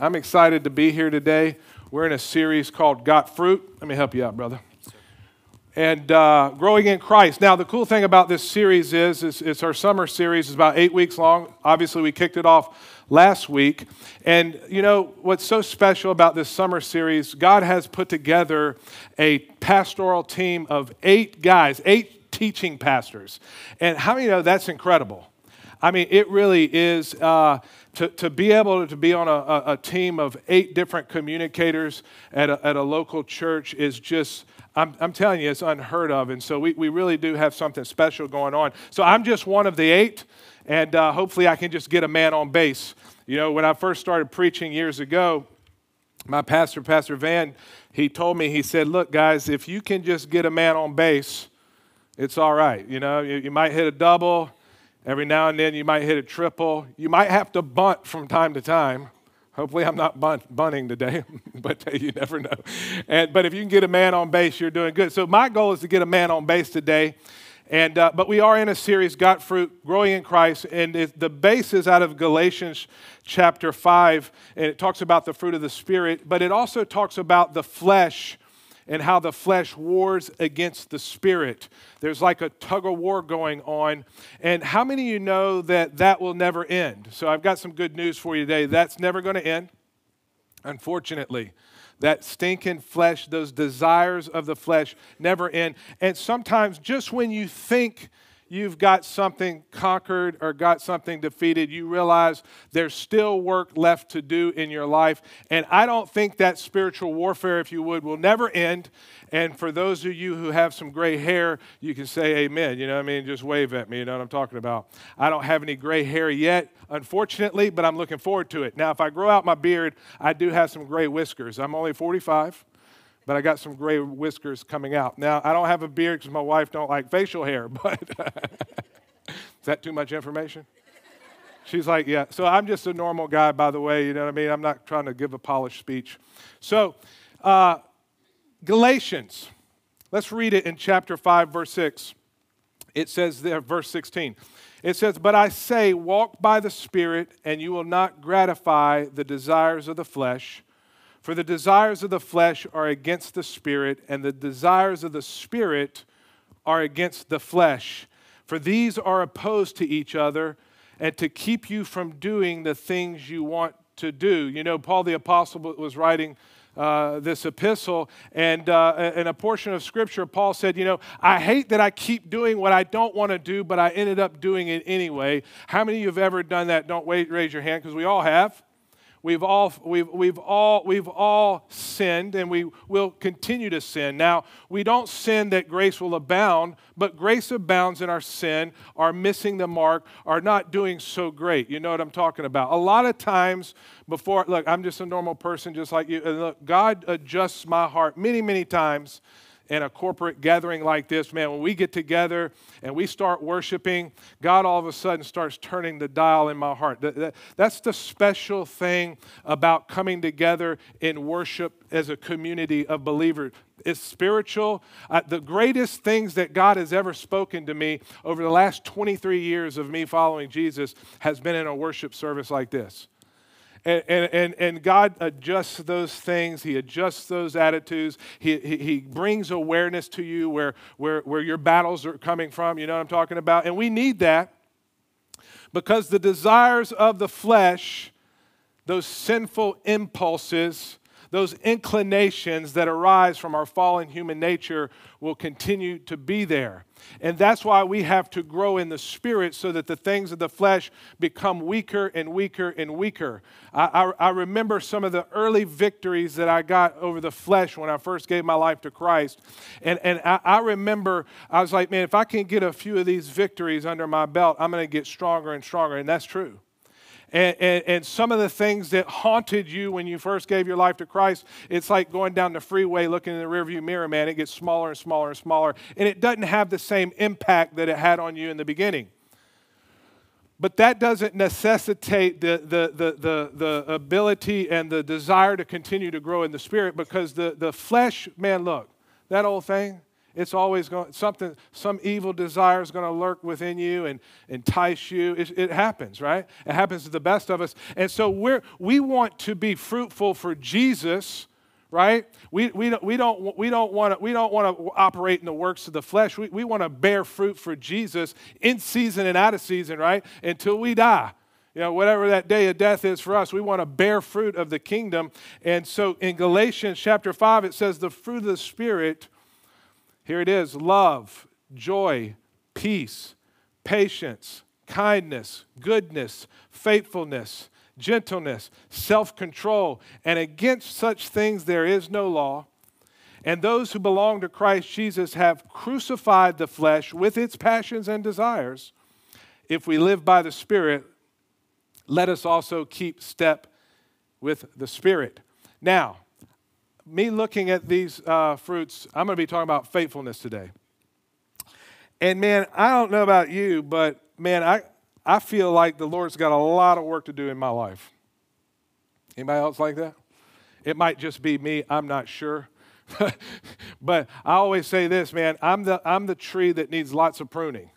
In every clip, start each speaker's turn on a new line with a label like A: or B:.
A: I'm excited to be here today. We're in a series called Got Fruit. Let me help you out, brother. And uh, growing in Christ. Now, the cool thing about this series is, is it's our summer series. It's about eight weeks long. Obviously, we kicked it off last week. And you know what's so special about this summer series? God has put together a pastoral team of eight guys, eight teaching pastors. And how many know that's incredible? I mean, it really is. Uh, to, to be able to be on a, a, team of eight different communicators at a, at a local church is just, I'm, I'm telling you, it's unheard of. And so we, we really do have something special going on. So I'm just one of the eight, and uh, hopefully I can just get a man on base. You know, when I first started preaching years ago, my pastor, Pastor Van, he told me, he said, Look, guys, if you can just get a man on base, it's all right. You know, you, you might hit a double Every now and then you might hit a triple. You might have to bunt from time to time. Hopefully, I'm not bunt, bunting today, but you never know. And, but if you can get a man on base, you're doing good. So, my goal is to get a man on base today. And, uh, but we are in a series, Got Fruit, Growing in Christ, and it, the base is out of Galatians chapter 5, and it talks about the fruit of the Spirit, but it also talks about the flesh and how the flesh wars against the spirit. There's like a tug of war going on. And how many of you know that that will never end? So I've got some good news for you today. That's never going to end, unfortunately. That stinking flesh, those desires of the flesh never end. And sometimes, just when you think you've got something conquered or got something defeated, you realize there's still work left to do in your life. And I don't think that spiritual warfare, if you would, will never end. And for those of you who have some gray hair, you can say amen. You know what I mean? Just wave at me. You know what I'm talking about? I don't have any gray hair yet, unfortunately, but I'm looking forward to it. Now, if I grow out my beard, I do have some gray whiskers. I'm only 45 but I got some gray whiskers coming out. Now, I don't have a beard because my wife don't like facial hair, but is that too much information? She's like, yeah. So I'm just a normal guy, by the way. You know what I mean? I'm not trying to give a polished speech. So, uh, Galatians, let's read it in chapter 5, verse 6. It says there, verse 16. It says, But I say, walk by the Spirit, and you will not gratify the desires of the flesh. For the desires of the flesh are against the spirit, and the desires of the spirit are against the flesh. For these are opposed to each other, and to keep you from doing the things you want to do. You know, Paul the Apostle was writing uh, this epistle, and uh, in a portion of Scripture, Paul said, You know, I hate that I keep doing what I don't want to do, but I ended up doing it anyway. How many of you have ever done that? Don't wait, raise your hand, because we all have. We've all, we've, we've, all, we've all sinned and we will continue to sin. Now, we don't sin that grace will abound, but grace abounds in our sin, are missing the mark, are not doing so great. You know what I'm talking about. A lot of times before, look, I'm just a normal person just like you. And look, God adjusts my heart many, many times in a corporate gathering like this, man, when we get together and we start worshiping, God all of a sudden starts turning the dial in my heart. That's the special thing about coming together in worship as a community of believers. It's spiritual. Uh, the greatest things that God has ever spoken to me over the last 23 years of me following Jesus has been in a worship service like this. And, and, and God adjusts those things. He adjusts those attitudes. He, he, he, brings awareness to you where, where, where your battles are coming from. You know what I'm talking about? And we need that because the desires of the flesh, those sinful impulses, those inclinations that arise from our fallen human nature will continue to be there. And that's why we have to grow in the spirit so that the things of the flesh become weaker and weaker and weaker. I, I, I, remember some of the early victories that I got over the flesh when I first gave my life to Christ. And, and I, I remember, I was like, man, if I can get a few of these victories under my belt, I'm going to get stronger and stronger. And that's true. And, and, and, some of the things that haunted you when you first gave your life to Christ, it's like going down the freeway looking in the rearview mirror, man. It gets smaller and smaller and smaller. And it doesn't have the same impact that it had on you in the beginning. But that doesn't necessitate the, the, the, the, the ability and the desire to continue to grow in the spirit because the, the flesh, man, look, that old thing, It's always going something, some evil desire is going to lurk within you and entice you. It, it, happens, right? It happens to the best of us. And so we're, we want to be fruitful for Jesus, right? We, we, don't, we don't, we don't want to we don't want to operate in the works of the flesh. We, we want to bear fruit for Jesus in season and out of season, right? Until we die you know, whatever that day of death is for us, we want to bear fruit of the kingdom. And so in Galatians chapter 5, it says, the fruit of the Spirit, here it is love, joy, peace, patience, kindness, goodness, faithfulness, gentleness, self control. And against such things there is no law. And those who belong to Christ Jesus have crucified the flesh with its passions and desires. If we live by the Spirit, let us also keep step with the Spirit. Now, me looking at these uh, fruits, I'm going to be talking about faithfulness today. And man, I don't know about you, but man, I, I feel like the Lord's got a lot of work to do in my life. Anybody else like that? It might just be me, I'm not sure. but I always say this, man, I'm the, I'm the tree that needs lots of pruning.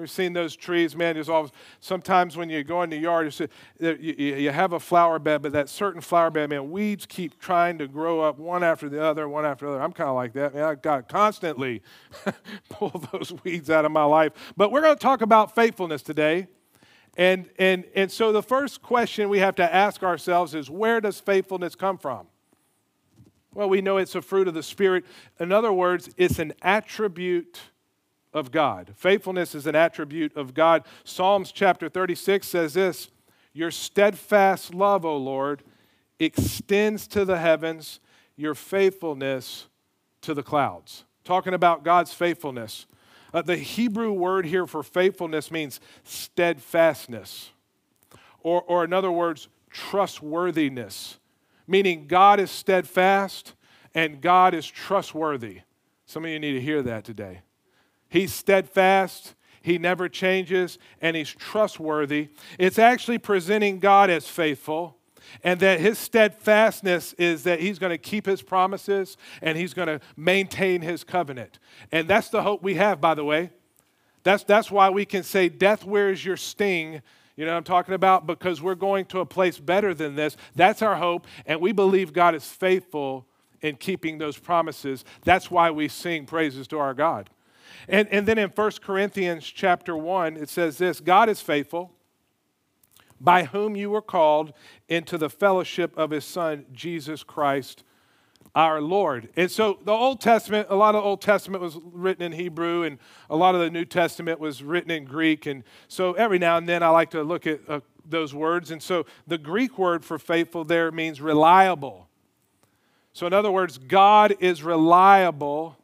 A: Ever seen those trees, man? There's always sometimes when you go in the yard, you, you have a flower bed, but that certain flower bed, man, weeds keep trying to grow up one after the other, one after the other. I'm kind of like that, man. I got to constantly pull those weeds out of my life. But we're going to talk about faithfulness today. And, and, and so the first question we have to ask ourselves is where does faithfulness come from? Well, we know it's a fruit of the Spirit. In other words, it's an attribute of God. Faithfulness is an attribute of God. Psalms chapter 36 says this Your steadfast love, O Lord, extends to the heavens, your faithfulness to the clouds. Talking about God's faithfulness. Uh, the Hebrew word here for faithfulness means steadfastness, or, or in other words, trustworthiness, meaning God is steadfast and God is trustworthy. Some of you need to hear that today. He's steadfast, he never changes, and he's trustworthy. It's actually presenting God as faithful, and that his steadfastness is that he's going to keep his promises and he's going to maintain his covenant. And that's the hope we have, by the way. That's, that's why we can say, Death, where's your sting? You know what I'm talking about? Because we're going to a place better than this. That's our hope, and we believe God is faithful in keeping those promises. That's why we sing praises to our God. And, and then in 1 Corinthians chapter 1, it says this God is faithful, by whom you were called into the fellowship of his Son, Jesus Christ our Lord. And so the Old Testament, a lot of Old Testament was written in Hebrew, and a lot of the New Testament was written in Greek. And so every now and then I like to look at uh, those words. And so the Greek word for faithful there means reliable. So, in other words, God is reliable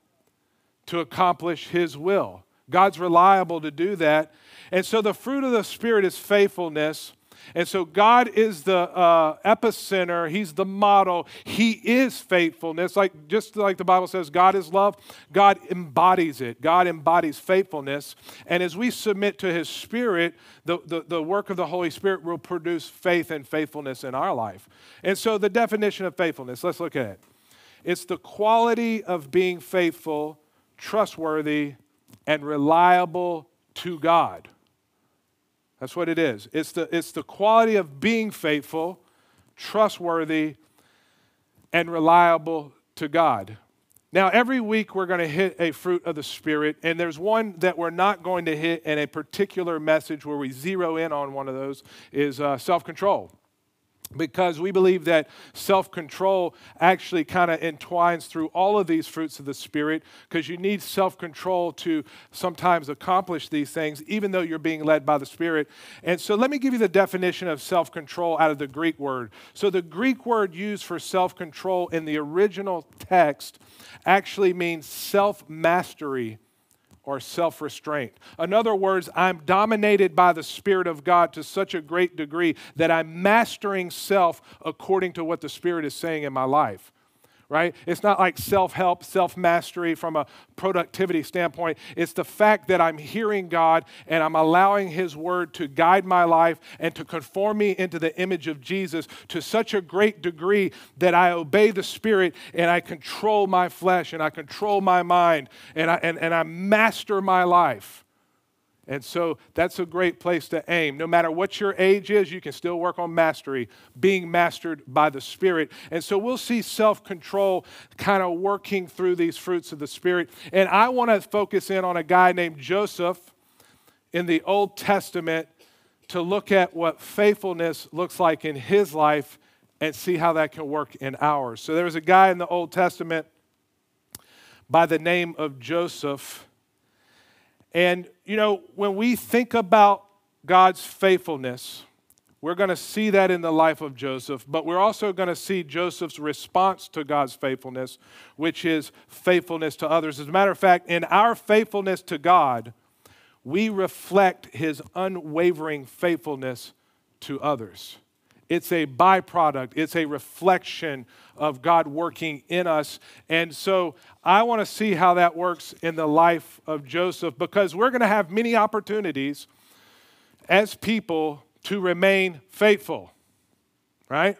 A: to accomplish His will. God's reliable to do that. And so the fruit of the Spirit is faithfulness. And so God is the uh, epicenter. He's the model. He is faithfulness. Like just like the Bible says, God is love. God embodies it. God embodies faithfulness. And as we submit to His Spirit, the, the, the work of the Holy Spirit will produce faith and faithfulness in our life. And so the definition of faithfulness, let's look at it. It's the quality of being faithful trustworthy, and reliable to God. That's what it is. It's the, it's the quality of being faithful, trustworthy, and reliable to God. Now, every week we're going to hit a fruit of the Spirit, and there's one that we're not going to hit in a particular message where we zero in on one of those is uh, self control because we believe that self control actually kind of entwines through all of these fruits of the Spirit because you need self control to sometimes accomplish these things, even though you're being led by the Spirit. And so let me give you the definition of self control out of the Greek word. So the Greek word used for self control in the original text actually means self mastery or self restraint. In other words, I'm dominated by the Spirit of God to such a great degree that I'm mastering self according to what the Spirit is saying in my life. Right? It's not like self help, self mastery from a productivity standpoint. It's the fact that I'm hearing God and I'm allowing His word to guide my life and to conform me into the image of Jesus to such a great degree that I obey the Spirit and I control my flesh and I control my mind and I, and, and I master my life. And so that's a great place to aim. No matter what your age is, you can still work on mastery, being mastered by the Spirit. And so we'll see self control kind of working through these fruits of the Spirit. And I want to focus in on a guy named Joseph in the Old Testament to look at what faithfulness looks like in his life and see how that can work in ours. So there was a guy in the Old Testament by the name of Joseph and, you know, when we think about God's faithfulness, we're going to see that in the life of Joseph, but we're also going to see Joseph's response to God's faithfulness, which is faithfulness to others. As a matter of fact, in our faithfulness to God, we reflect his unwavering faithfulness to others. It's a byproduct, it's a reflection of God working in us. And so I want to see how that works in the life of Joseph because we're going to have many opportunities as people to remain faithful, right?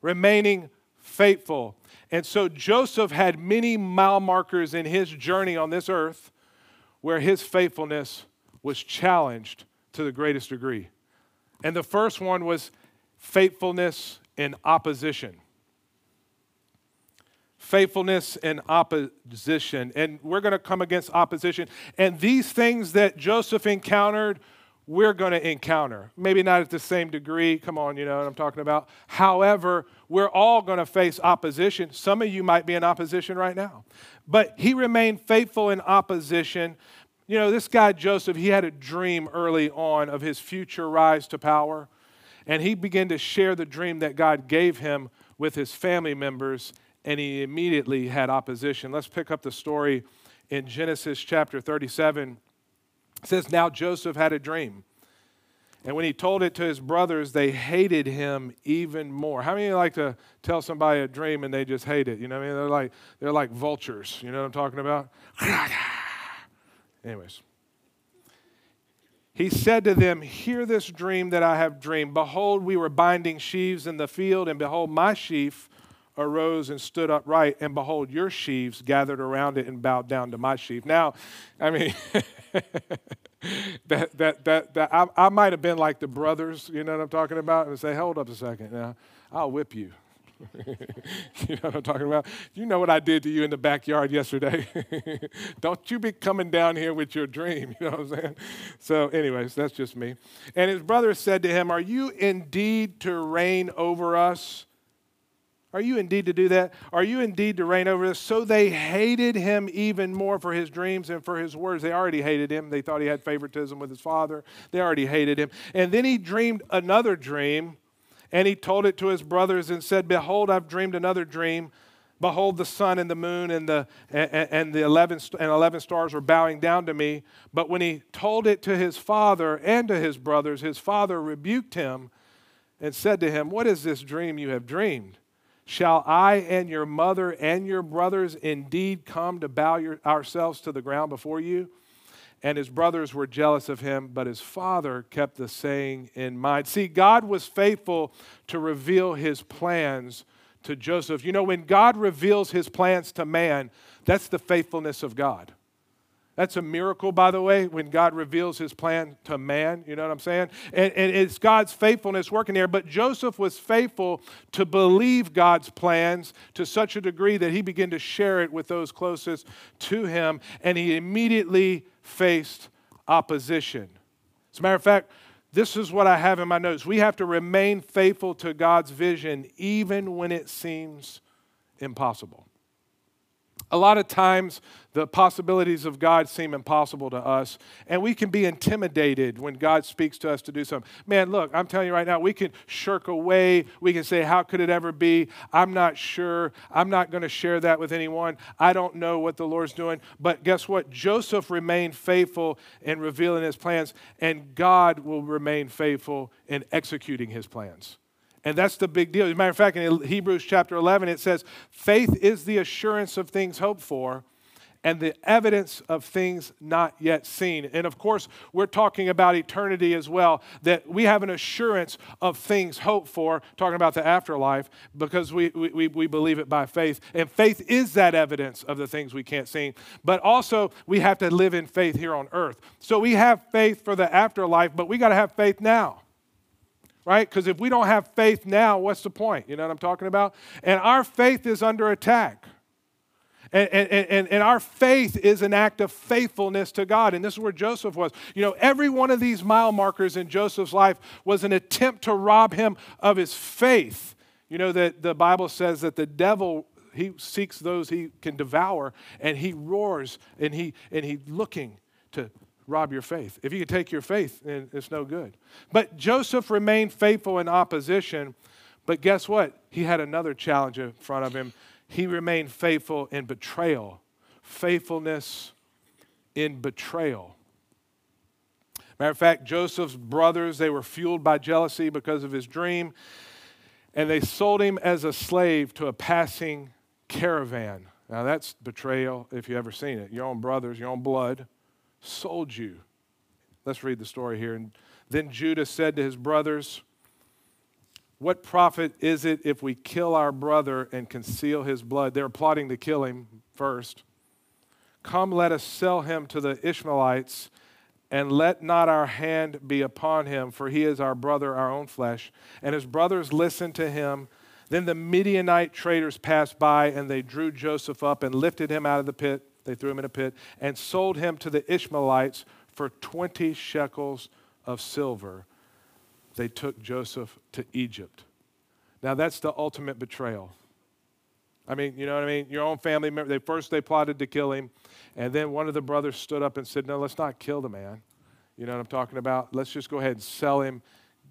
A: Remaining faithful. And so Joseph had many mile markers in his journey on this earth where his faithfulness was challenged to the greatest degree. And the first one was faithfulness in opposition. Faithfulness in opposition. And we're going to come against opposition. And these things that Joseph encountered, we're going to encounter. Maybe not at the same degree. Come on, you know what I'm talking about. However, we're all going to face opposition. Some of you might be in opposition right now. But he remained faithful in opposition. You know, this guy, Joseph, he had a dream early on of his future rise to power. And he began to share the dream that God gave him with his family members, and he immediately had opposition. Let's pick up the story in Genesis chapter 37. It says, Now Joseph had a dream. And when he told it to his brothers, they hated him even more. How many like to tell somebody a dream and they just hate it? You know what I mean? They're like, they're like vultures. You know what I'm talking about? Anyways he said to them, Hear this dream that I have dreamed. Behold, we were binding sheaves in the field, and behold, my sheaf arose and stood upright, and behold, your sheaves gathered around it and bowed down to my sheaf. Now, I mean, that, that, that, that I, I might have been like the brothers, you know what I'm talking about, and say, Hold up a second now, I'll whip you. you know what I'm talking about? You know what I did to you in the backyard yesterday. Don't you be coming down here with your dream. You know what I'm saying? So, anyways, that's just me. And his brother said to him, Are you indeed to reign over us? Are you indeed to do that? Are you indeed to reign over us? So they hated him even more for his dreams and for his words. They already hated him. They thought he had favoritism with his father. They already hated him. And then he dreamed another dream and he told it to his brothers and said, Behold, I've dreamed another dream. Behold, the sun and the moon and the, and, the 11, and 11 stars were bowing down to me. But when he told it to his father and to his brothers, his father rebuked him and said to him, What is this dream you have dreamed? Shall I and your mother and your brothers indeed come to bow your, ourselves to the ground before you? And his brothers were jealous of him, but his father kept the saying in mind. See, God was faithful to reveal his plans to Joseph. You know, when God reveals his plans to man, that's the faithfulness of God. That's a miracle, by the way, when God reveals his plan to man. You know what I'm saying? And, and, it's God's faithfulness working there. But Joseph was faithful to believe God's plans to such a degree that he began to share it with those closest to him. And he immediately faced opposition. As a matter of fact, this is what I have in my notes. We have to remain faithful to God's vision even when it seems impossible. A lot of times, the possibilities of God seem impossible to us, and we can be intimidated when God speaks to us to do something. Man, look, I'm telling you right now, we can shirk away. We can say, How could it ever be? I'm not sure. I'm not going to share that with anyone. I don't know what the Lord's doing. But guess what? Joseph remained faithful in revealing his plans, and God will remain faithful in executing his plans. And that's the big deal. As a matter of fact, in Hebrews chapter 11, it says, faith is the assurance of things hoped for and the evidence of things not yet seen. And of course, we're talking about eternity as well, that we have an assurance of things hoped for, talking about the afterlife, because we, we, we believe it by faith. And faith is that evidence of the things we can't see. But also, we have to live in faith here on earth. So we have faith for the afterlife, but we got to have faith now right? Because if we don't have faith now, what's the point? You know what I'm talking about? And our faith is under attack. And, and, and, and, our faith is an act of faithfulness to God. And this is where Joseph was. You know, every one of these mile markers in Joseph's life was an attempt to rob him of his faith. You know, that the Bible says that the devil, he seeks those he can devour, and he roars and he and he's looking to rob your faith. If you can take your faith, then it's no good. But Joseph remained faithful in opposition. But guess what? He had another challenge in front of him he remained faithful in betrayal. Faithfulness in betrayal. Matter of fact, Joseph's brothers, they were fueled by jealousy because of his dream, and they sold him as a slave to a passing caravan. Now, that's betrayal if you've ever seen it. Your own brothers, your own blood, sold you. Let's read the story here. And then Judah said to his brothers, what profit is it if we kill our brother and conceal his blood? They're plotting to kill him first. Come, let us sell him to the Ishmaelites, and let not our hand be upon him, for he is our brother, our own flesh. And his brothers listened to him. Then the Midianite traders passed by, and they drew Joseph up and lifted him out of the pit. They threw him in a pit and sold him to the Ishmaelites for 20 shekels of silver they took Joseph to Egypt. Now that's the ultimate betrayal. I mean, you know what I mean? Your own family member, they first they plotted to kill him, and then one of the brothers stood up and said, No, let's not kill the man. You know what I'm talking about? Let's just go ahead and sell him,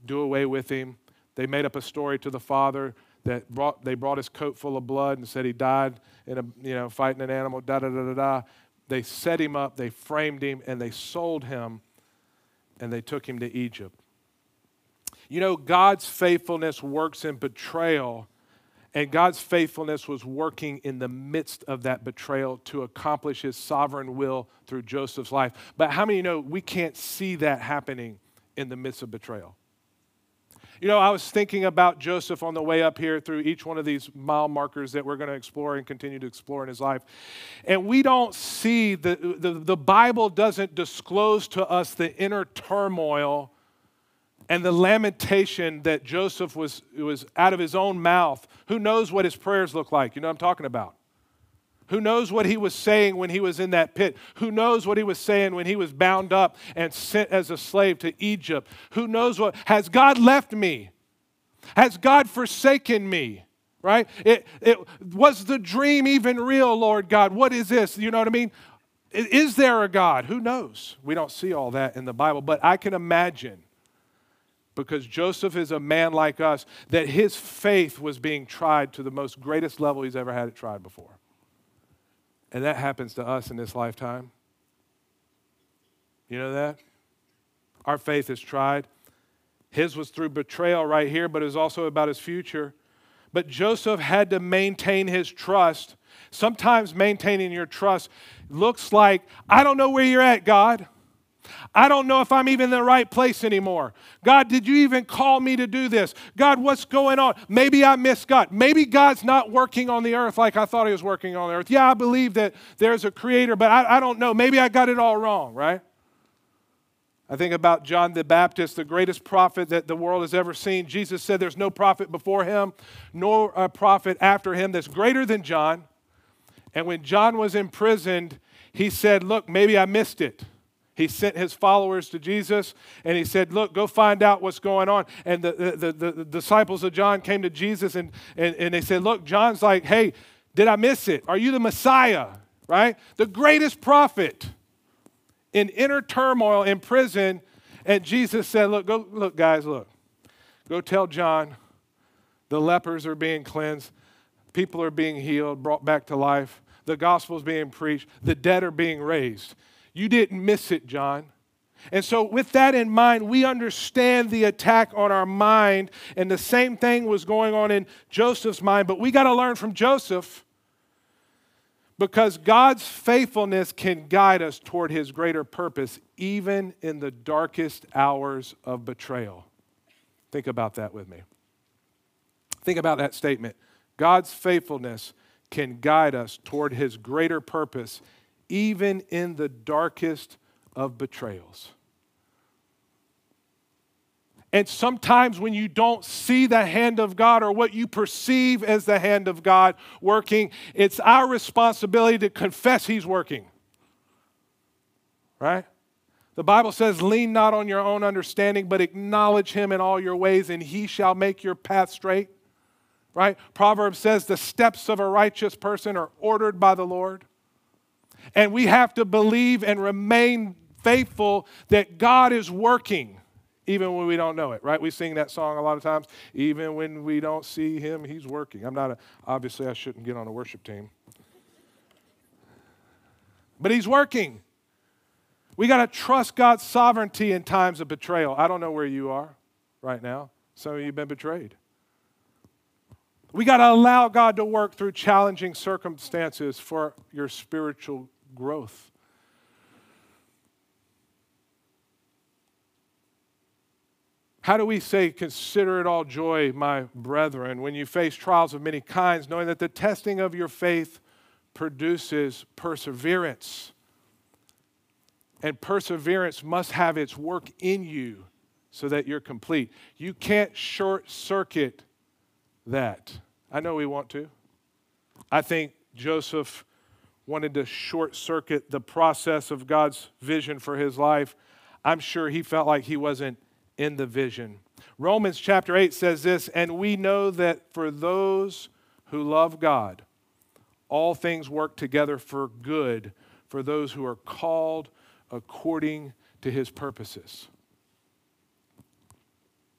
A: do away with him. They made up a story to the father that brought, they brought his coat full of blood and said he died in a, you know, fighting an animal, da da da da da. They set him up, they framed him, and they sold him, and they took him to Egypt. You know, God's faithfulness works in betrayal, and God's faithfulness was working in the midst of that betrayal to accomplish his sovereign will through Joseph's life. But how many know we can't see that happening in the midst of betrayal? You know, I was thinking about Joseph on the way up here through each one of these mile markers that we're going to explore and continue to explore in his life. And we don't see, the, the, the Bible doesn't disclose to us the inner turmoil and the lamentation that Joseph was, was out of his own mouth. Who knows what his prayers look like? You know what I'm talking about. Who knows what he was saying when he was in that pit? Who knows what he was saying when he was bound up and sent as a slave to Egypt? Who knows what? Has God left me? Has God forsaken me? Right? It, it was the dream even real, Lord God? What is this? You know what I mean? Is there a God? Who knows? We don't see all that in the Bible, but I can imagine because Joseph is a man like us, that his faith was being tried to the most greatest level he's ever had it tried before. And that happens to us in this lifetime. You know that? Our faith is tried. His was through betrayal right here, but it was also about his future. But Joseph had to maintain his trust. Sometimes maintaining your trust looks like, I don't know where you're at, God. I don't know if I'm even in the right place anymore. God, did you even call me to do this? God, what's going on? Maybe I missed God. Maybe God's not working on the earth like I thought He was working on the earth. Yeah, I believe that there's a creator, but I, I don't know. Maybe I got it all wrong, right? I think about John the Baptist, the greatest prophet that the world has ever seen. Jesus said there's no prophet before him, nor a prophet after him that's greater than John. And when John was imprisoned, he said, Look, maybe I missed it. He sent his followers to Jesus and he said, Look, go find out what's going on. And the, the, the, the disciples of John came to Jesus and, and, and they said, Look, John's like, Hey, did I miss it? Are you the Messiah? Right? The greatest prophet in inner turmoil in prison. And Jesus said, Look, go, look, guys, look. Go tell John the lepers are being cleansed, people are being healed, brought back to life, the gospel is being preached, the dead are being raised. You didn't miss it, John. And so, with that in mind, we understand the attack on our mind. And the same thing was going on in Joseph's mind. But we got to learn from Joseph because God's faithfulness can guide us toward his greater purpose, even in the darkest hours of betrayal. Think about that with me. Think about that statement. God's faithfulness can guide us toward his greater purpose, even in the darkest of betrayals. And sometimes when you don't see the hand of God or what you perceive as the hand of God working, it's our responsibility to confess He's working. Right? The Bible says, Lean not on your own understanding, but acknowledge Him in all your ways, and He shall make your path straight. Right? Proverbs says, The steps of a righteous person are ordered by the Lord. And we have to believe and remain faithful that God is working even when we don't know it, right? We sing that song a lot of times. Even when we don't see him, he's working. I'm not a, obviously, I shouldn't get on a worship team. But he's working. We got to trust God's sovereignty in times of betrayal. I don't know where you are right now. Some of you have been betrayed. We got to allow God to work through challenging circumstances for your spiritual growth. How do we say, Consider it all joy, my brethren, when you face trials of many kinds, knowing that the testing of your faith produces perseverance? And perseverance must have its work in you so that you're complete. You can't short circuit that. I know we want to. I think Joseph wanted to short circuit the process of God's vision for his life. I'm sure he felt like he wasn't in the vision. Romans chapter 8 says this, and we know that for those who love God, all things work together for good for those who are called according to his purposes.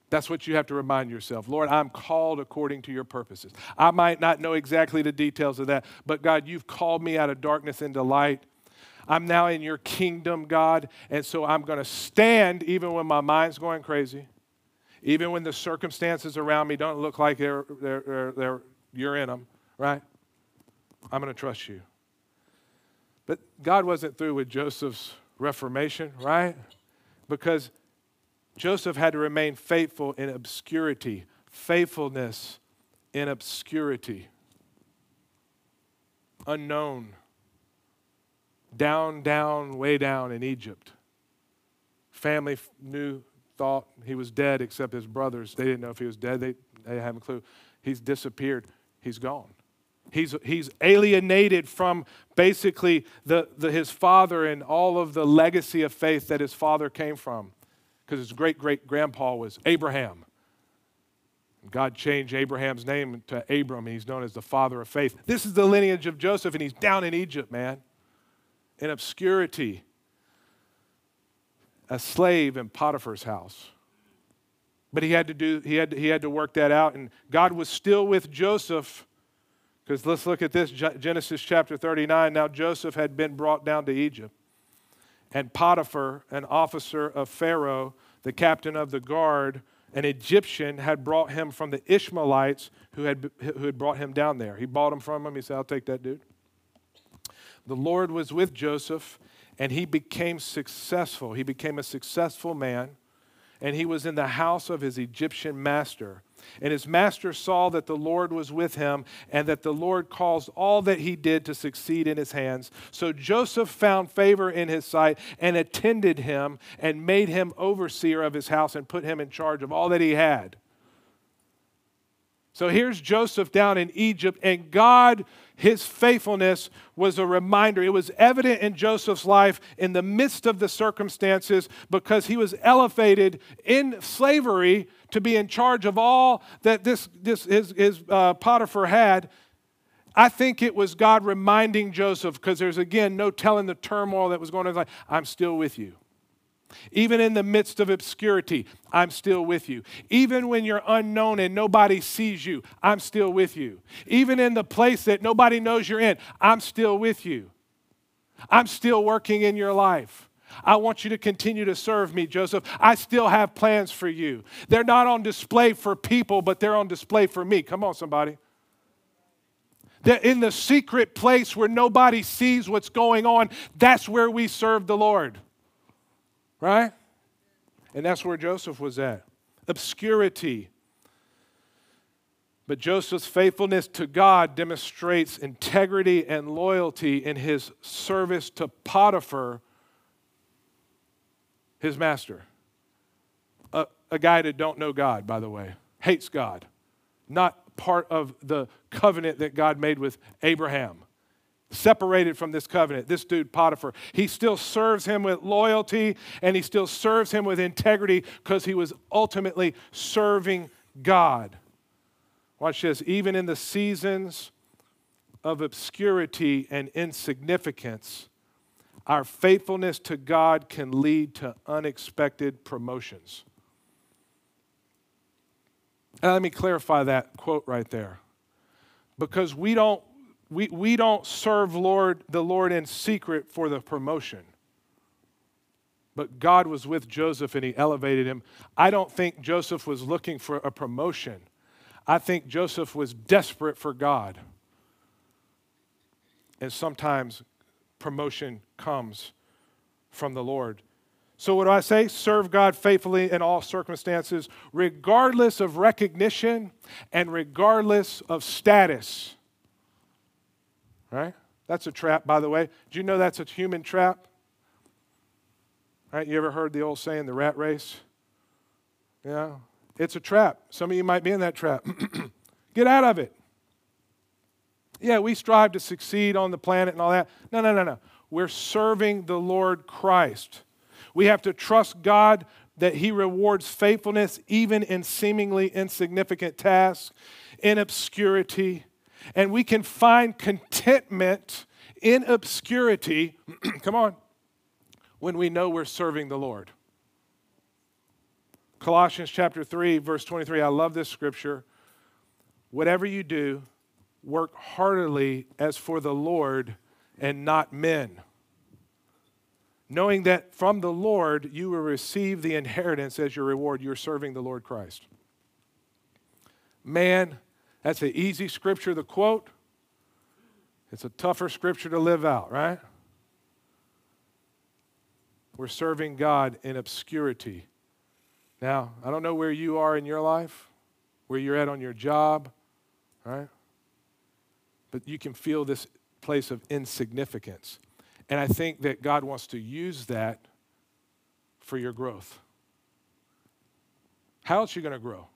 A: That's what you have to remind yourself. Lord, I'm called according to your purposes. I might not know exactly the details of that, but God, you've called me out of darkness into light. I'm now in your kingdom, God, and so I'm going to stand even when my mind's going crazy, even when the circumstances around me don't look like they're, they're, they're, they're you're in them, right? I'm going to trust you. But God wasn't through with Joseph's reformation, right? Because Joseph had to remain faithful in obscurity, faithfulness in obscurity, unknown down, down, way down in Egypt. Family knew, thought he was dead, except his brothers. They didn't know if he was dead. They, they have a clue. He's disappeared. He's gone. He's, he's alienated from basically the, the, his father and all of the legacy of faith that his father came from. Because his great great grandpa was Abraham. God changed Abraham's name to Abram, he's known as the father of faith. This is the lineage of Joseph, and he's down in Egypt, man in obscurity, a slave in Potiphar's house. But he had to do he had he had to work that out and God was still with Joseph because let's look at this Genesis chapter 39 now Joseph had been brought down to Egypt and Potiphar an officer of Pharaoh the captain of the guard an Egyptian had brought him from the Ishmaelites who had, who had brought him down there. He bought him from him. He said, I'll take that dude the Lord was with Joseph and he became successful. He became a successful man and he was in the house of his Egyptian master. And his master saw that the Lord was with him and that the Lord caused all that he did to succeed in his hands. So Joseph found favor in his sight and attended him and made him overseer of his house and put him in charge of all that he had. So here's Joseph down in Egypt, and God, his faithfulness was a reminder. It was evident in Joseph's life in the midst of the circumstances because he was elevated in slavery to be in charge of all that this, this his, his uh, Potiphar had. I think it was God reminding Joseph, because there's again no telling the turmoil that was going on. Like, I'm still with you. Even in the midst of obscurity, I'm still with you. Even when you're unknown and nobody sees you, I'm still with you. Even in the place that nobody knows you're in, I'm still with you. I'm still working in your life. I want you to continue to serve me, Joseph. I still have plans for you. They're not on display for people, but they're on display for me. Come on, somebody. They're in the secret place where nobody sees what's going on. That's where we serve the Lord. Right? And that's where Joseph was at. Obscurity. But Joseph's faithfulness to God demonstrates integrity and loyalty in his service to Potiphar his master. A, a guy that don't know God, by the way, hates God, not part of the covenant that God made with Abraham. Separated from this covenant, this dude Potiphar, he still serves him with loyalty and he still serves him with integrity because he was ultimately serving God. Watch this, even in the seasons of obscurity and insignificance, our faithfulness to God can lead to unexpected promotions. And let me clarify that quote right there. Because we don't, we, we don't serve Lord, the Lord in secret for the promotion. But God was with Joseph and he elevated him. I don't think Joseph was looking for a promotion. I think Joseph was desperate for God. And sometimes promotion comes from the Lord. So, what do I say? Serve God faithfully in all circumstances, regardless of recognition and regardless of status. Right? That's a trap, by the way. Do you know that's a human trap? Right? You ever heard the old saying, the rat race? Yeah. It's a trap. Some of you might be in that trap. Get out of it. Yeah, we strive to succeed on the planet and all that. No, no, no, no. We're serving the Lord Christ. We have to trust God that He rewards faithfulness even in seemingly insignificant tasks, in obscurity. And we can find contentment in obscurity, come on, when we know we're serving the Lord. Colossians chapter 3, verse 23. I love this scripture. Whatever you do, work heartily as for the Lord and not men. Knowing that from the Lord you will receive the inheritance as your reward, you're serving the Lord Christ. Man, that's an easy scripture to quote. It's a tougher scripture to live out, right? We're serving God in obscurity. Now, I don't know where you are in your life, where you're at on your job, right? But you can feel this place of insignificance. And I think that God wants to use that for your growth. How else are you going to grow?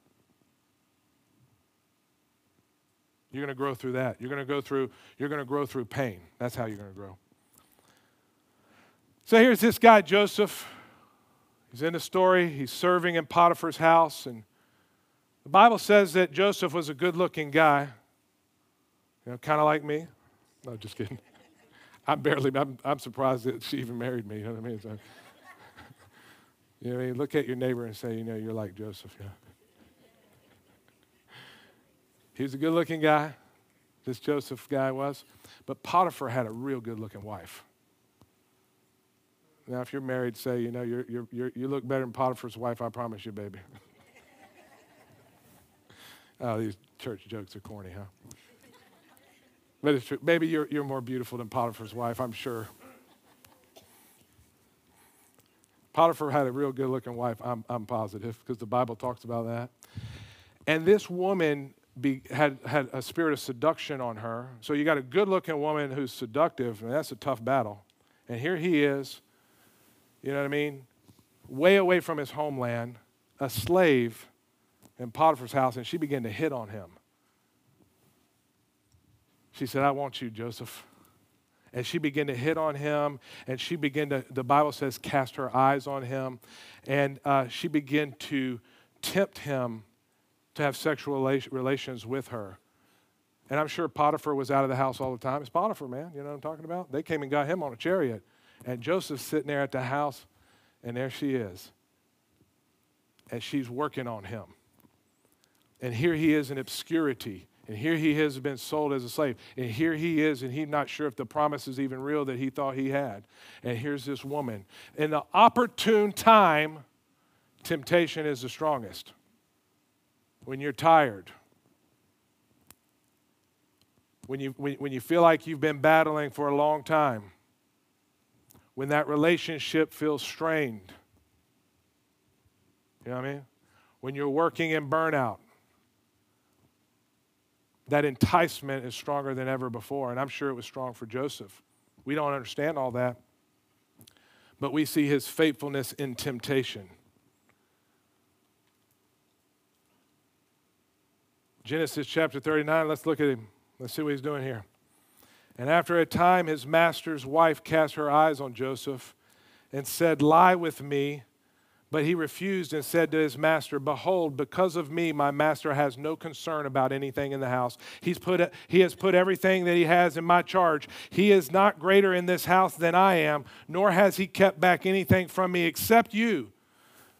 A: You're going to grow through that. You're going to go through you're going to grow through pain. That's how you're going to grow. So here's this guy Joseph. He's in the story. He's serving in Potiphar's house and the Bible says that Joseph was a good-looking guy. You know, kind of like me. No, just kidding. I'm barely, I'm, I'm surprised that she even married me. You know what I mean? So, you know what I mean? Look at your neighbor and say, you know, you're like Joseph. Yeah. He was a good looking guy. This Joseph guy was. But Potiphar had a real good looking wife. Now, if you're married, say, you know, you're, you're, you're, you look better than Potiphar's wife, I promise you, baby. oh, these church jokes are corny, huh? True. Maybe you're, you're more beautiful than Potiphar's wife, I'm sure. Potiphar had a real good looking wife, I'm, I'm positive, because the Bible talks about that. And this woman be, had, had a spirit of seduction on her. So you got a good looking woman who's seductive, and that's a tough battle. And here he is, you know what I mean? Way away from his homeland, a slave in Potiphar's house, and she began to hit on him. She said, I want you, Joseph. And she began to hit on him, and she began to, the Bible says, cast her eyes on him. And uh, she began to tempt him to have sexual relations with her. And I'm sure Potiphar was out of the house all the time. It's Potiphar, man. You know what I'm talking about? They came and got him on a chariot. And Joseph's sitting there at the house, and there she is. And she's working on him. And here he is in obscurity And here he has been sold as a slave. And here he is, and he's not sure if the promise is even real that he thought he had. And here's this woman. In the opportune time, temptation is the strongest. When you're tired, when you, when, when you feel like you've been battling for a long time, when that relationship feels strained. You know what I mean? When you're working in burnout, that enticement is stronger than ever before. And I'm sure it was strong for Joseph. We don't understand all that, but we see his faithfulness in temptation. Genesis chapter 39, let's look at him. Let's see what he's doing here. And after a time, his master's wife cast her eyes on Joseph and said, Lie with me. But he refused and said to his master, Behold, because of me, my master has no concern about anything in the house. He's put, he has put everything that he has in my charge. He is not greater in this house than I am, nor has he kept back anything from me except you,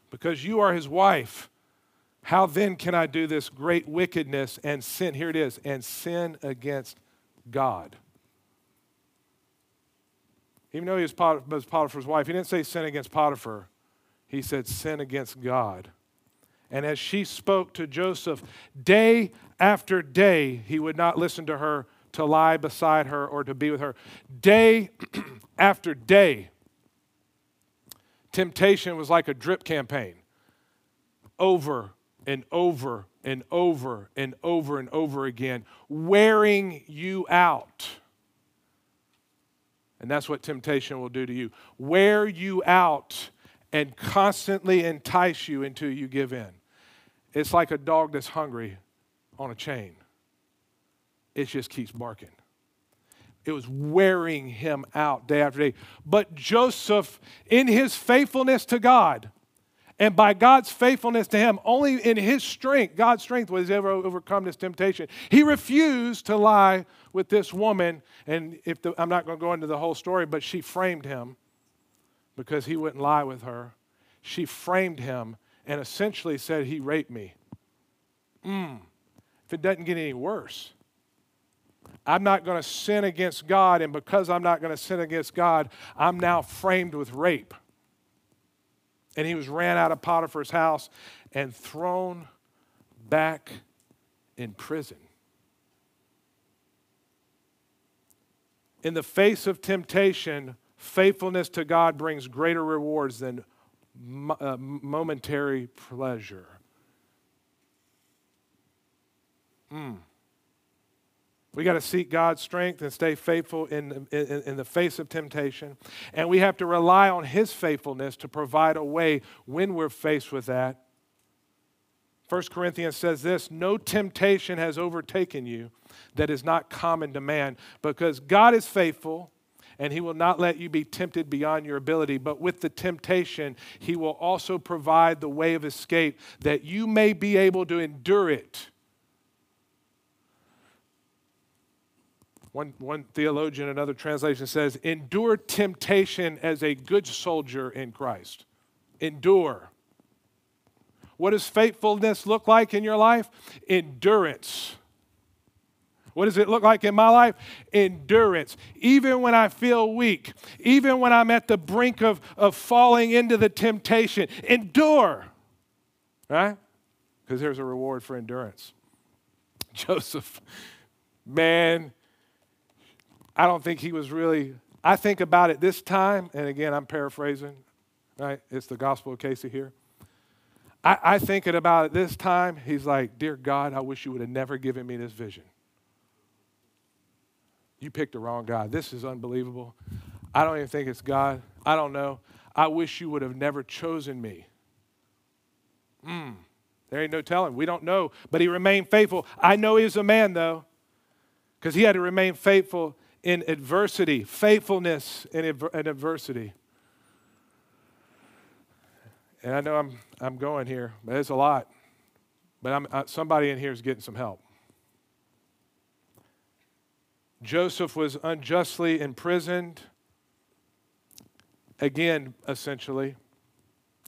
A: because you are his wife. How then can I do this great wickedness and sin? Here it is, and sin against God. Even though he was Potiphar's wife, he didn't say sin against Potiphar. He said sin against God. And as she spoke to Joseph day after day, he would not listen to her to lie beside her or to be with her. Day after day, temptation was like a drip campaign over and over and over and over and over again, wearing you out. And that's what temptation will do to you wear you out and constantly entice you until you give in. It's like a dog that's hungry on a chain, it just keeps barking. It was wearing him out day after day. But Joseph, in his faithfulness to God, and by God's faithfulness to him, only in his strength, God's strength, was ever overcome this temptation. He refused to lie with this woman. And if the, I'm not going to go into the whole story, but she framed him because he wouldn't lie with her. She framed him and essentially said, He raped me. Mm. If it doesn't get any worse, I'm not going to sin against God, and because I'm not going to sin against God, I'm now framed with rape. And he was ran out of Potiphar's house and thrown back in prison. In the face of temptation, faithfulness to God brings greater rewards than uh, momentary pleasure. Mm. We got to seek God's strength and stay faithful in, in, in, the face of temptation. And we have to rely on His faithfulness to provide a way when we're faced with that. 1 Corinthians says this No temptation has overtaken you that is not common to man, because God is faithful and he will not let you be tempted beyond your ability. But with the temptation, he will also provide the way of escape that you may be able to endure it. One, one theologian, another translation says, endure temptation as a good soldier in Christ. Endure. What does faithfulness look like in your life? Endurance. What does it look like in my life? Endurance. Even when I feel weak, even when I'm at the brink of, of falling into the temptation, endure. Right? Because there's a reward for endurance. Joseph, man, I don't think he was really, I think about it this time, and again, I'm paraphrasing, right? It's the gospel of Casey here. I, I think about it this time, he's like, Dear God, I wish you would have never given me this vision. You picked the wrong guy. This is unbelievable. I don't even think it's God. I don't know. I wish you would have never chosen me. Hmm. There ain't no telling. We don't know. But he remained faithful. I know he was a man, though, because he had to remain faithful in adversity, faithfulness in, in adversity. And I know I'm, I'm going here, but it's a lot. But I'm, uh, somebody in here is getting some help. Joseph was unjustly imprisoned. Again, essentially,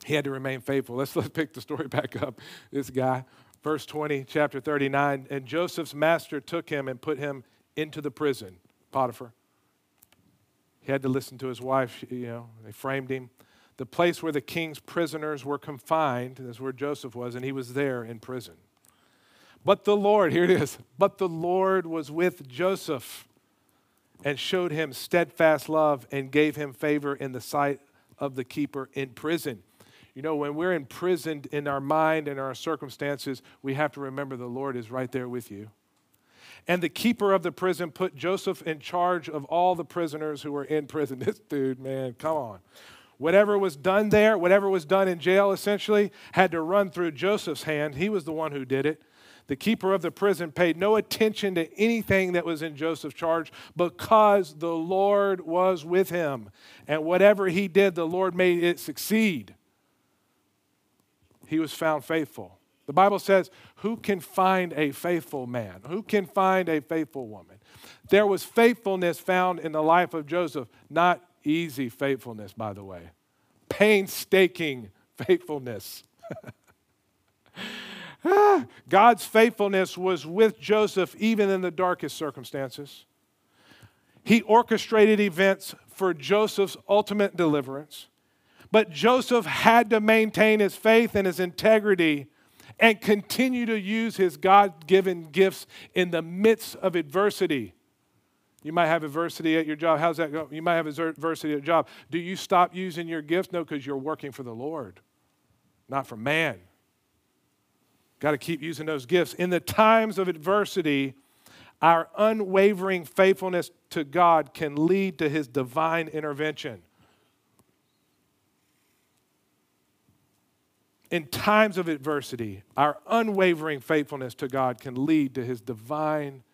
A: he had to remain faithful. Let's, let's pick the story back up. This guy, Verse 20, chapter 39. And Joseph's master took him and put him into the prison, Potiphar. He had to listen to his wife, you know, they framed him. The place where the king's prisoners were confined, that's where Joseph was, and he was there in prison. But the Lord, here it is, but the Lord was with Joseph and showed him steadfast love and gave him favor in the sight of the keeper in prison. You know, when we're imprisoned in our mind and our circumstances, we have to remember the Lord is right there with you. And the keeper of the prison put Joseph in charge of all the prisoners who were in prison. This dude, man, come on. Whatever was done there, whatever was done in jail, essentially, had to run through Joseph's hand. He was the one who did it. The keeper of the prison paid no attention to anything that was in Joseph's charge because the Lord was with him. And whatever he did, the Lord made it succeed. He was found faithful. The Bible says, Who can find a faithful man? Who can find a faithful woman? There was faithfulness found in the life of Joseph, not easy faithfulness, by the way, painstaking faithfulness. God's faithfulness was with Joseph even in the darkest circumstances. He orchestrated events for Joseph's ultimate deliverance. But Joseph had to maintain his faith and his integrity and continue to use his God given gifts in the midst of adversity. You might have adversity at your job. How's that go? You might have adversity at your job. Do you stop using your gifts? No, because you're working for the Lord, not for man. Got to keep using those gifts. In the times of adversity, our unwavering faithfulness to God can lead to his divine intervention. In times of adversity, our unwavering faithfulness to God can lead to his divine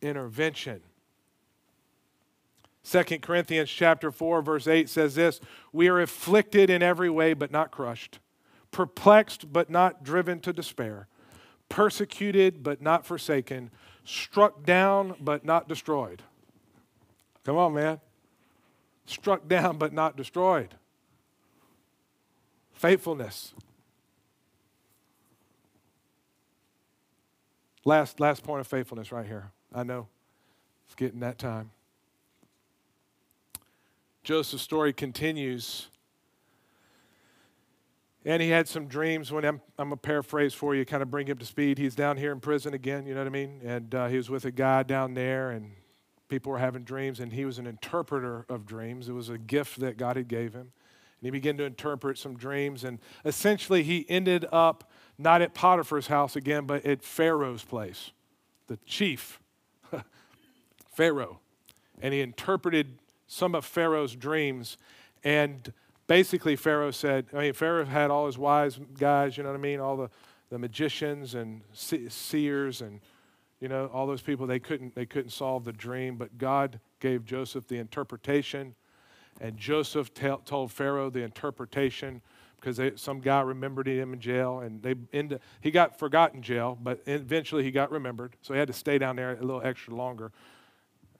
A: intervention. 2 Corinthians chapter 4 verse 8 says this, we are afflicted in every way but not crushed, perplexed but not driven to despair persecuted but not forsaken, struck down but not destroyed. Come on, man. Struck down but not destroyed. Faithfulness. Last, last point of faithfulness right here. I know it's getting that time. Joseph's story continues and he had some dreams when I'm, I'm a paraphrase for you, kind of bring him to speed. He's down here in prison again, you know what I mean? And uh, he was with a guy down there, and people were having dreams, and he was an interpreter of dreams. It was a gift that God had gave him. And he began to interpret some dreams, and essentially he ended up not at Potiphar's house again, but at Pharaoh's place, the chief, Pharaoh. And he interpreted some of Pharaoh's dreams, and basically Pharaoh said, I mean, Pharaoh had all his wise guys, you know what I mean? All the, the magicians and seers and, you know, all those people, they couldn't, they couldn't solve the dream, but God gave Joseph the interpretation. And Joseph t- told Pharaoh the interpretation because they, some guy remembered him in jail, and they into, he got forgotten jail, but eventually he got remembered, so he had to stay down there a little extra longer.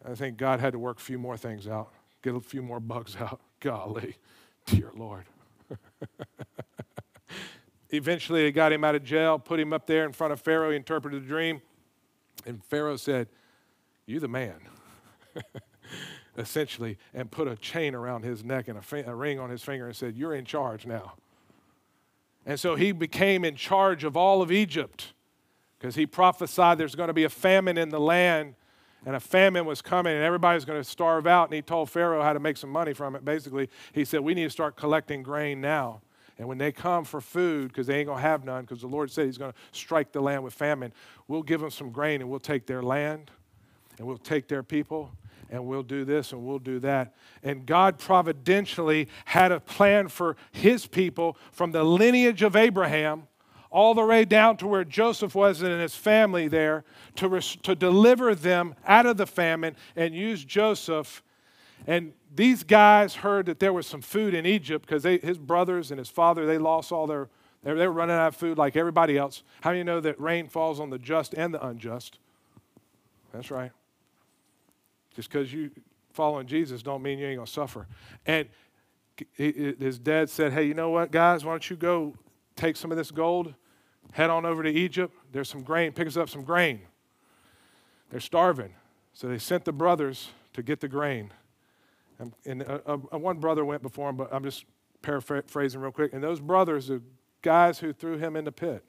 A: I think God had to work a few more things out, get a few more bugs out. Golly. Dear Lord. Eventually, they got him out of jail, put him up there in front of Pharaoh. He interpreted the dream. And Pharaoh said, "You're the man. Essentially, and put a chain around his neck and a, a ring on his finger and said, You're in charge now. And so he became in charge of all of Egypt because he prophesied there's going to be a famine in the land and a famine was coming and everybody's going to starve out. And he told Pharaoh how to make some money from it. Basically, he said, We need to start collecting grain now. And when they come for food, because they ain't going to have none, because the Lord said He's going to strike the land with famine, we'll give them some grain and we'll take their land and we'll take their people and we'll do this and we'll do that. And God providentially had a plan for His people from the lineage of Abraham all the way down to where Joseph was and his family there to, res- to deliver them out of the famine and use Joseph. And these guys heard that there was some food in Egypt because his brothers and his father, they lost all their, they were running out of food like everybody else. How do you know that rain falls on the just and the unjust? That's right. Just because you following Jesus don't mean you ain't going to suffer. And his dad said, hey, you know what, guys, why don't you go take some of this gold, head on over to Egypt. There's some grain, pick us up some grain. They're starving. So they sent the brothers to get the grain. And, and uh, uh, one brother went before him, but I'm just paraphrasing real quick. And those brothers, the guys who threw him in the pit,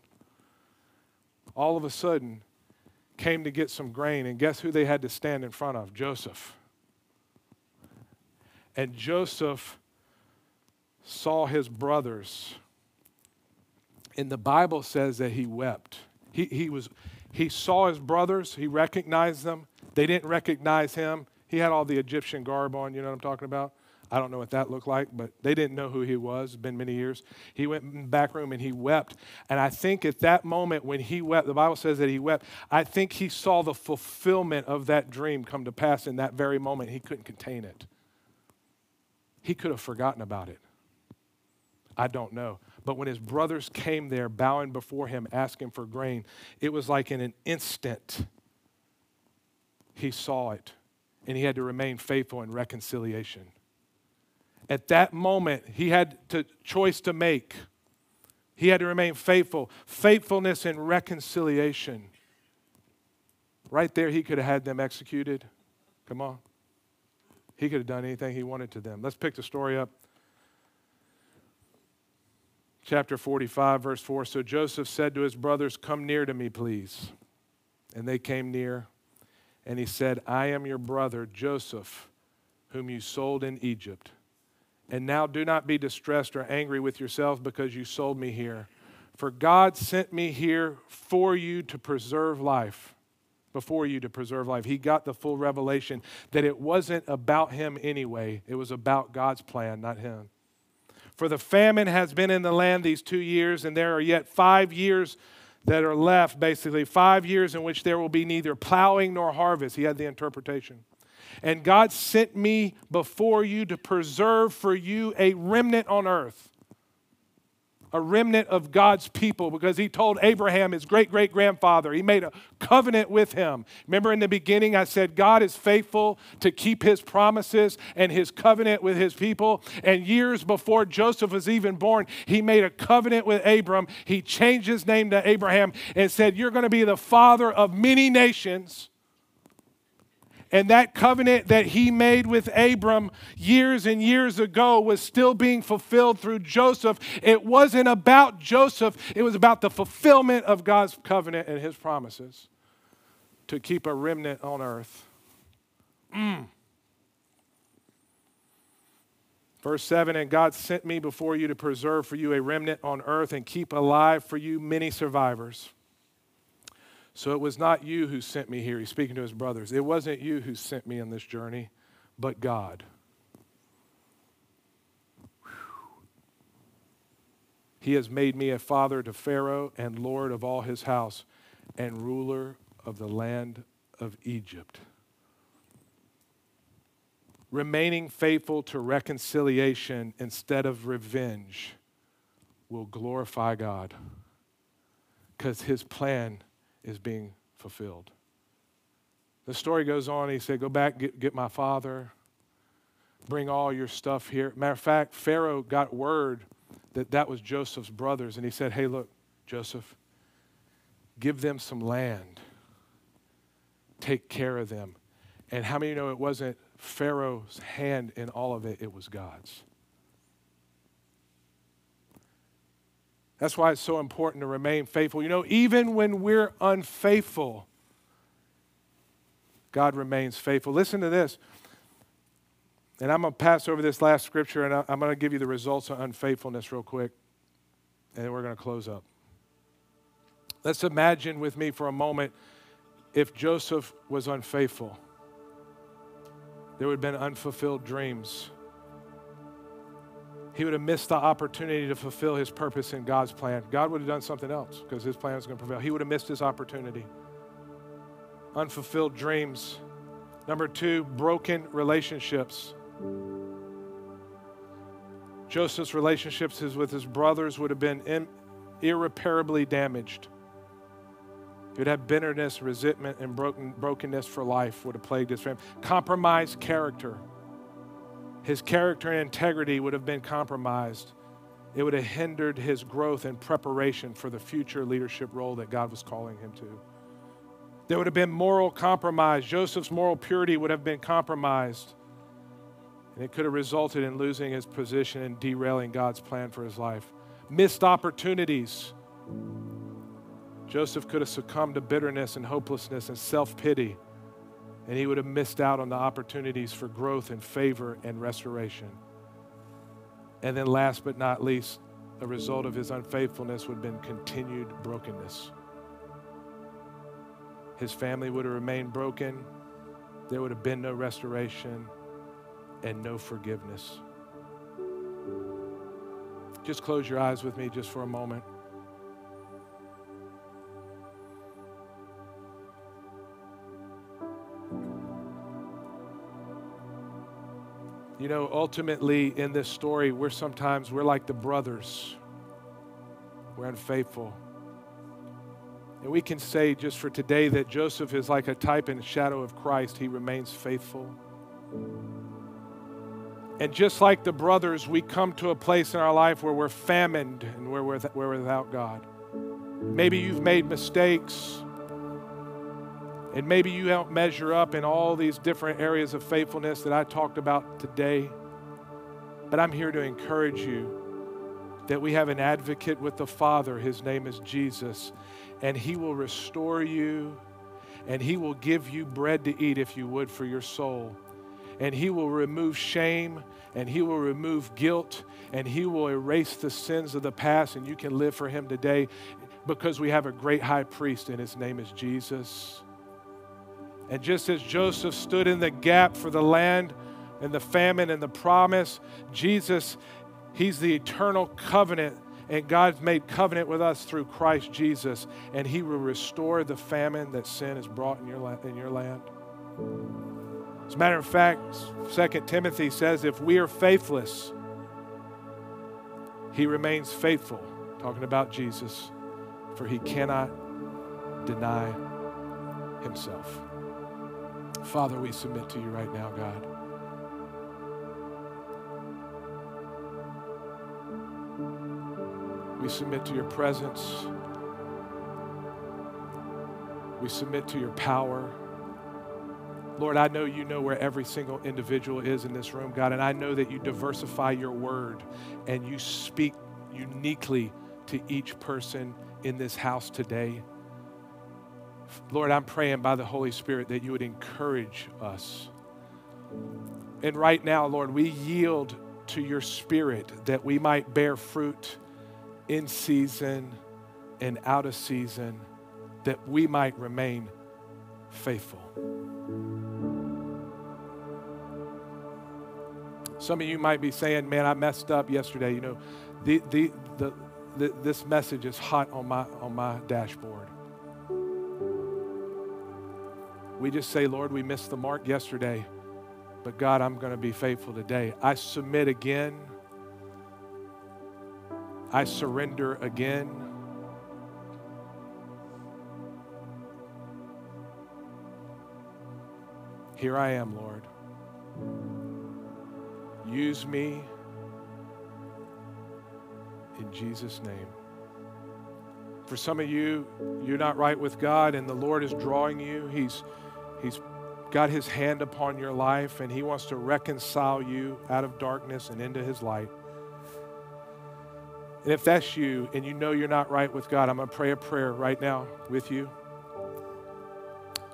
A: all of a sudden came to get some grain. And guess who they had to stand in front of? Joseph. And Joseph saw his brothers. And the Bible says that he wept. He, he, was, he saw his brothers, he recognized them. They didn't recognize him. He had all the Egyptian garb on, you know what I'm talking about? I don't know what that looked like, but they didn't know who he was. It's been many years. He went in the back room and he wept. And I think at that moment when he wept, the Bible says that he wept, I think he saw the fulfillment of that dream come to pass in that very moment. He couldn't contain it. He could have forgotten about it. I don't know. But when his brothers came there bowing before him, asking for grain, it was like in an instant he saw it and he had to remain faithful in reconciliation. At that moment, he had a choice to make. He had to remain faithful. Faithfulness and reconciliation. Right there, he could have had them executed. Come on. He could have done anything he wanted to them. Let's pick the story up. Chapter 45, verse 4. So Joseph said to his brothers, Come near to me, please. And they came near. And he said, I am your brother, Joseph, whom you sold in Egypt. And now do not be distressed or angry with yourselves because you sold me here. For God sent me here for you to preserve life, before you to preserve life. He got the full revelation that it wasn't about him anyway, it was about God's plan, not him. For the famine has been in the land these two years, and there are yet five years that are left, basically, five years in which there will be neither plowing nor harvest. He had the interpretation. And God sent me before you to preserve for you a remnant on earth a remnant of God's people because he told Abraham, his great great grandfather, he made a covenant with him. Remember in the beginning, I said, God is faithful to keep his promises and his covenant with his people. And years before Joseph was even born, he made a covenant with Abram. He changed his name to Abraham and said, You're going to be the father of many nations. And that covenant that he made with Abram years and years ago was still being fulfilled through Joseph. It wasn't about Joseph, it was about the fulfillment of God's covenant and his promises to keep a remnant on earth. Mm. Verse 7 And God sent me before you to preserve for you a remnant on earth and keep alive for you many survivors. So it was not you who sent me here. He's speaking to his brothers. It wasn't you who sent me on this journey, but God. He has made me a father to Pharaoh and Lord of all his house and ruler of the land of Egypt. Remaining faithful to reconciliation instead of revenge will glorify God because his plan is being fulfilled. The story goes on. He said, Go back, get, get my father, bring all your stuff here. Matter of fact, Pharaoh got word that that was Joseph's brothers, and he said, Hey, look, Joseph, give them some land, take care of them. And how many know it wasn't Pharaoh's hand in all of it, it was God's? That's why it's so important to remain faithful. You know, even when we're unfaithful, God remains faithful. Listen to this. And I'm going to pass over this last scripture and I'm going to give you the results of unfaithfulness real quick. And then we're going to close up. Let's imagine with me for a moment if Joseph was unfaithful, there would have been unfulfilled dreams he would have missed the opportunity to fulfill his purpose in God's plan. God would have done something else because his plan was going to prevail. He would have missed his opportunity. Unfulfilled dreams. Number two, broken relationships. Joseph's relationships with his brothers would have been irreparably damaged. He would have bitterness, resentment, and broken, brokenness for life would have plagued his family. Compromised character his character and integrity would have been compromised. it would have hindered his growth and preparation for the future leadership role that God was calling him to. There would have been moral compromise. Joseph's moral purity would have been compromised. And it could have resulted in losing his position and derailing God's plan for his life. Missed opportunities. Joseph could have succumbed to bitterness and hopelessness and self pity, and he would have missed out on the opportunities for growth and favor and restoration. And then, last but not least, a result of his unfaithfulness would have been continued brokenness. His family would have remained broken. There would have been no restoration and no forgiveness. Just close your eyes with me just for a moment. You know, ultimately in this story, we're sometimes, we're like the brothers. We're unfaithful. And we can say just for today that Joseph is like a type and shadow of Christ. He remains faithful. And just like the brothers, we come to a place in our life where we're famined and where we're, we're without God. Maybe you've made mistakes. And maybe you don't measure up in all these different areas of faithfulness that I talked about today. But I'm here to encourage you that we have an advocate with the Father. His name is Jesus. And he will restore you and he will give you bread to eat if you would for your soul. And he will remove shame and he will remove guilt and he will erase the sins of the past and you can live for him today because we have a great high priest and his name is Jesus. And just as Joseph stood in the gap for the land and the famine and the promise, Jesus, He's the eternal covenant. And God's made covenant with us through Christ Jesus. And He will restore the famine that sin has brought in your, la- in your land. As a matter of fact, 2 Timothy says, if we are faithless, He remains faithful. Talking about Jesus, for He cannot deny Himself. Father, we submit to you right now, God. We submit to your presence. We submit to your power. Lord, I know you know where every single individual is in this room, God, and I know that you diversify your word and you speak uniquely to each person in this house today. Lord, I'm praying by the Holy Spirit that you would encourage us. And right now, Lord, we yield to your Spirit that we might bear fruit in season and out of season, that we might remain faithful. Some of you might be saying, Man, I messed up yesterday. You know, the, the, the, the this message is hot on my, on my dashboard. We just say, Lord, we missed the mark yesterday, but God, I'm going to be faithful today. I submit again. I surrender again. Here I am, Lord. Use me in Jesus' name. For some of you, you're not right with God, and the Lord is drawing you. He's He's got his hand upon your life and he wants to reconcile you out of darkness and into his light. And if that's you and you know you're not right with God, I'm going to pray a prayer right now with you.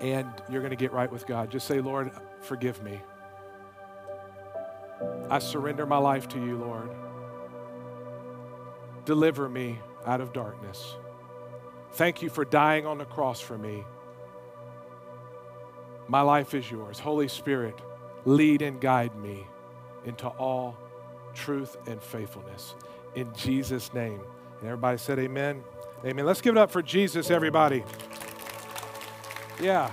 A: And you're going to get right with God. Just say, Lord, forgive me. I surrender my life to you, Lord. Deliver me out of darkness. Thank you for dying on the cross for me. My life is yours. Holy Spirit, lead and guide me into all truth and faithfulness. In Jesus' name. And everybody said, Amen. Amen. Let's give it up for Jesus, everybody. Yeah.